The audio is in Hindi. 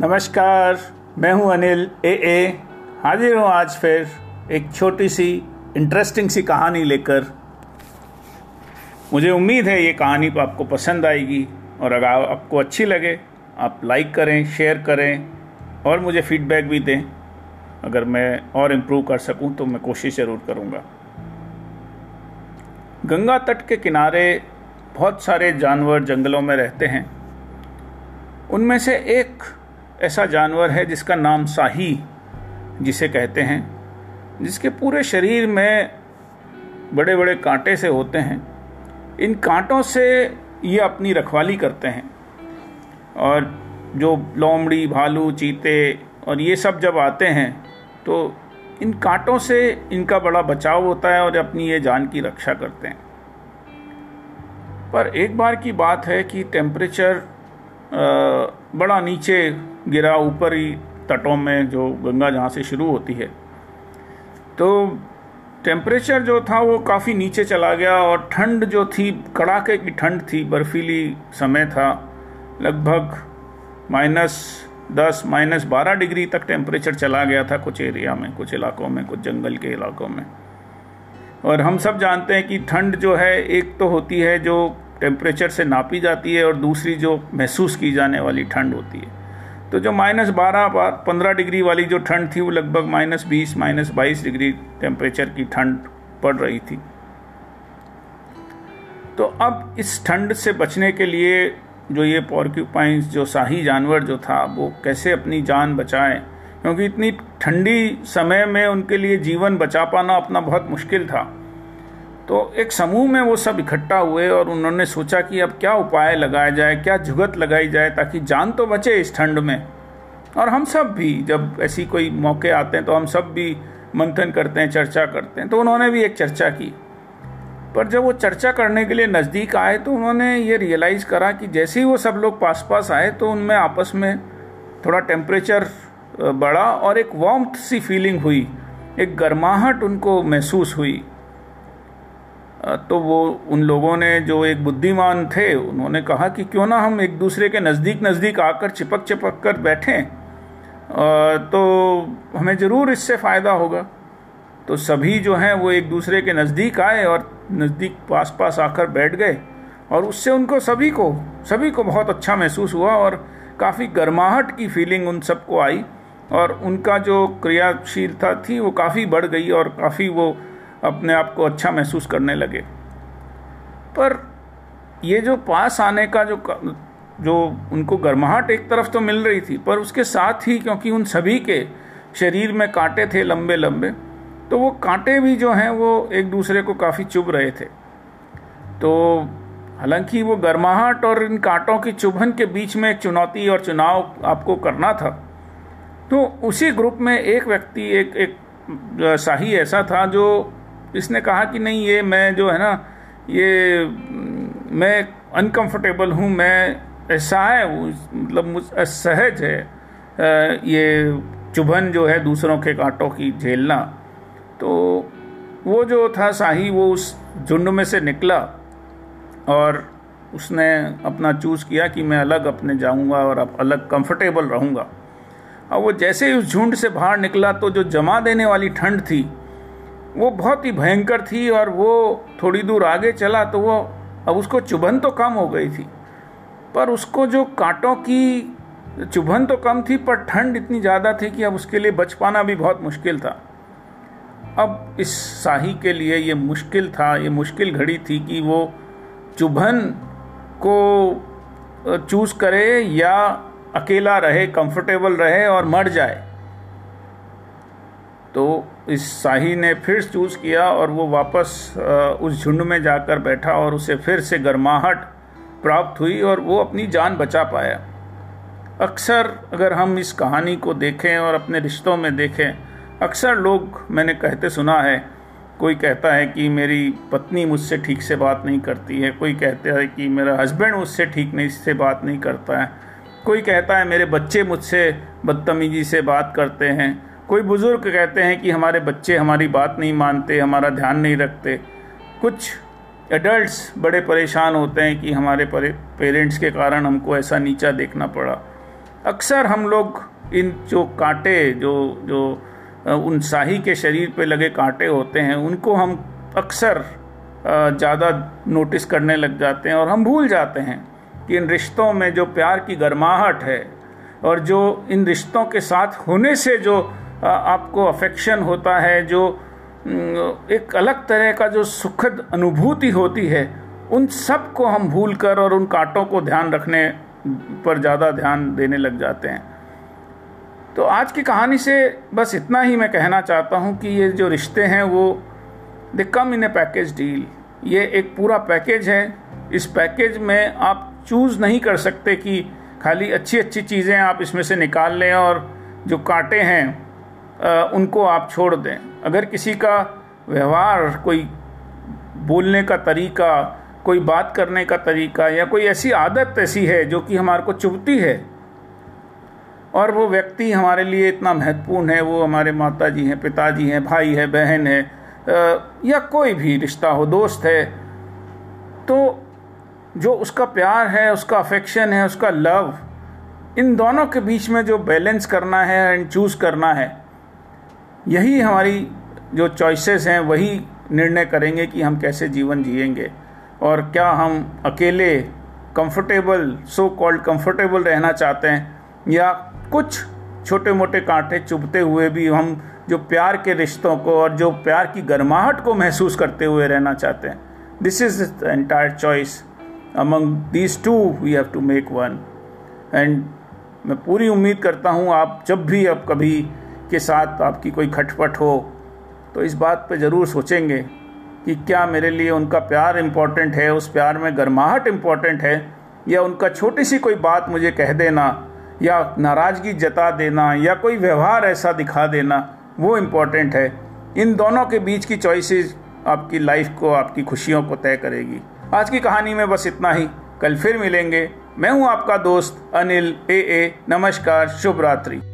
नमस्कार, मैं हूँ अनिल ए ए हाजिर हूँ आज फिर एक छोटी सी इंटरेस्टिंग सी कहानी लेकर। मुझे उम्मीद है ये कहानी आपको पसंद आएगी और अगर आपको अच्छी लगे, आप लाइक करें शेयर करें और मुझे फीडबैक भी दें। अगर मैं और इम्प्रूव कर सकूँ तो मैं कोशिश ज़रूर करूँगा। गंगा तट के किनारे बहुत सारे जानवर जंगलों में रहते हैं। उनमें से एक ऐसा जानवर है जिसका नाम शाही जिसे कहते हैं, जिसके पूरे शरीर में बड़े बड़े कांटे से होते हैं। इन कांटों से ये अपनी रखवाली करते हैं। और जो लोमड़ी, भालू, चीते और ये सब जब आते हैं तो इन कांटों से इनका बड़ा बचाव होता है और अपनी ये जान की रक्षा करते हैं। पर एक बार की बात है कि टेम्परेचर बड़ा नीचे गिरा ऊपर ही तटों में जो गंगा जहाँ से शुरू होती है। तो टेम्परेचर जो था वो काफ़ी नीचे चला गया और ठंड जो थी, कड़ाके की ठंड थी, बर्फीली समय था। लगभग माइनस दस, माइनस बारह डिग्री तक टेम्परेचर चला गया था कुछ एरिया में, कुछ इलाकों में, कुछ जंगल के इलाकों में। और हम सब जानते हैं कि ठंड जो है, एक तो होती है जो टेम्परेचर से नापी जाती है और दूसरी जो महसूस की जाने वाली ठंड होती है। तो जो माइनस बारह पंद्रह डिग्री वाली जो ठंड थी, वो लगभग माइनस बीस, माइनस बाईस डिग्री टेम्परेचर की ठंड पड़ रही थी। तो अब इस ठंड से बचने के लिए जो ये पॉर्क्यूपाइंस जो शाही जानवर जो था, वो कैसे अपनी जान बचाए? क्योंकि इतनी ठंडी समय में उनके लिए जीवन बचा पाना अपना बहुत मुश्किल था। तो एक समूह में वो सब इकट्ठा हुए और उन्होंने सोचा कि अब क्या उपाय लगाया जाए, क्या जुगत लगाई जाए ताकि जान तो बचे इस ठंड में। और हम सब भी जब ऐसी कोई मौके आते हैं तो हम सब भी मंथन करते हैं, चर्चा करते हैं। तो उन्होंने भी एक चर्चा की। पर जब वो चर्चा करने के लिए नज़दीक आए तो उन्होंने ये रियलाइज़ करा कि जैसे ही वो सब लोग पास पास आए तो उनमें आपस में थोड़ा टेम्परेचर बढ़ा और एक वार्म सी फीलिंग हुई। एक गर्माहट उनको महसूस हुई। तो वो उन लोगों ने जो एक बुद्धिमान थे, उन्होंने कहा कि क्यों ना हम एक दूसरे के नज़दीक नज़दीक आकर चिपक चिपक कर बैठें। तो हमें ज़रूर इससे फ़ायदा होगा। तो सभी जो हैं वो एक दूसरे के नज़दीक आए और नज़दीक पास पास आकर बैठ गए और उससे उनको सभी को सभी को बहुत अच्छा महसूस हुआ और काफ़ी गर्माहट की फीलिंग उन सबको आई और उनका जो क्रियाशीलता थी वो काफ़ी बढ़ गई और काफ़ी वो अपने आप को अच्छा महसूस करने लगे। पर ये जो पास आने का जो जो उनको गर्माहट एक तरफ़ तो मिल रही थी, पर उसके साथ ही क्योंकि उन सभी के शरीर में कांटे थे लंबे लंबे तो वो कांटे भी जो हैं वो एक दूसरे को काफ़ी चुभ रहे थे। तो हालाँकि वो गर्माहट और इन कांटों की चुभन के बीच में एक चुनौती और चुनाव आपको करना था तो उसी ग्रुप में एक व्यक्ति, एक एक शाही ऐसा था जो इसने कहा कि नहीं, ये मैं जो है ना, ये, मैं अनकंफर्टेबल हूँ, मैं ऐसा है मतलब मुझ, असहज है ये चुभन जो है दूसरों के कांटों की झेलना। तो वो जो था शाही, वो उस झुंड में से निकला और उसने अपना चूज़ किया कि मैं अलग अपने जाऊँगा और अब अलग कंफर्टेबल रहूँगा। और वो जैसे ही उस झुंड से बाहर निकला तो जो जमा देने वाली ठंड थी वो बहुत ही भयंकर थी और वो थोड़ी दूर आगे चला तो वो, अब उसको चुभन तो कम हो गई थी। पर उसको जो कांटों की चुभन तो कम थी, पर ठंड इतनी ज़्यादा थी कि अब उसके लिए बच पाना भी बहुत मुश्किल था। अब इस शाही के लिए ये मुश्किल था, ये मुश्किल घड़ी थी कि वो चुभन को चूज़ करे या अकेला रहे कंफर्टेबल रहे और मर जाए। तो इस शाही ने फिर चूज़ किया और वो वापस उस झुंड में जाकर बैठा और उसे फिर से गर्माहट प्राप्त हुई और वो अपनी जान बचा पाया। अक्सर अगर हम इस कहानी को देखें और अपने रिश्तों में देखें, अक्सर लोग, मैंने कहते सुना है, कोई कहता है कि मेरी पत्नी मुझसे ठीक से बात नहीं करती है, कोई कहता है कि मेरा हस्बैंड मुझसे ठीक नहीं से बात नहीं करता है, कोई कहता है मेरे बच्चे मुझसे बदतमीजी से बात करते हैं कोई बुज़ुर्ग कहते हैं कि हमारे बच्चे हमारी बात नहीं मानते, हमारा ध्यान नहीं रखते। कुछ एडल्ट्स बड़े परेशान होते हैं कि हमारे पेरेंट्स के कारण हमको ऐसा नीचा देखना पड़ा। अक्सर हम लोग इन जो कांटे, जो जो उन शाही के शरीर पे लगे कांटे होते हैं, उनको हम अक्सर ज़्यादा नोटिस करने लग जाते हैं और हम भूल जाते हैं कि इन रिश्तों में जो प्यार की गर्माहट है और जो इन रिश्तों के साथ होने से जो आपको अफेक्शन होता है, जो एक अलग तरह का जो सुखद अनुभूति होती है, उन सबको हम भूल कर और उन कांटों को ध्यान रखने पर ज़्यादा ध्यान देने लग जाते हैं। तो आज की कहानी से बस इतना ही मैं कहना चाहता हूँ कि ये जो रिश्ते हैं, वो दे कम इन ए पैकेज डील ये एक पूरा पैकेज है। इस पैकेज में आप चूज़ नहीं कर सकते कि खाली अच्छी अच्छी चीज़ें आप इसमें से निकाल लें और जो कांटे हैं उनको आप छोड़ दें। अगर किसी का व्यवहार, कोई बोलने का तरीका, कोई बात करने का तरीका या कोई ऐसी आदत ऐसी है जो कि हमारे को चुभती है, और वो व्यक्ति हमारे लिए इतना महत्वपूर्ण है, वो हमारे माता जी हैं, पिताजी हैं, भाई है, बहन है या कोई भी रिश्ता हो, दोस्त है तो जो उसका प्यार है, उसका अफेक्शन है, उसका लव इन दोनों के बीच में जो बैलेंस करना है एंड चूज़ करना है यही हमारी जो चॉइसेस हैं, वही निर्णय करेंगे कि हम कैसे जीवन जिएँगे। और क्या हम अकेले कंफर्टेबल सो कॉल्ड कंफर्टेबल रहना चाहते हैं, या कुछ छोटे मोटे कांटे चुभते हुए भी हम जो प्यार के रिश्तों को और जो प्यार की गर्माहट को महसूस करते हुए रहना चाहते हैं। This is the entire choice among these two we have to make one and मैं पूरी उम्मीद करता हूँ, आप जब भी अब कभी के साथ आपकी कोई खटपट हो तो इस बात पर ज़रूर सोचेंगे कि क्या मेरे लिए उनका प्यार इंपॉर्टेंट है, उस प्यार में गर्माहट इंपॉर्टेंट है, या उनका छोटी सी कोई बात मुझे कह देना, या नाराज़गी जता देना, या कोई व्यवहार ऐसा दिखा देना, वो इम्पोर्टेंट है। इन दोनों के बीच की चॉइसेस आपकी लाइफ को, आपकी खुशियों को तय करेगी। आज की कहानी में बस इतना ही। कल फिर मिलेंगे। मैं हूँ आपका दोस्त अनिल ए ए नमस्कार, शुभ रात्रि।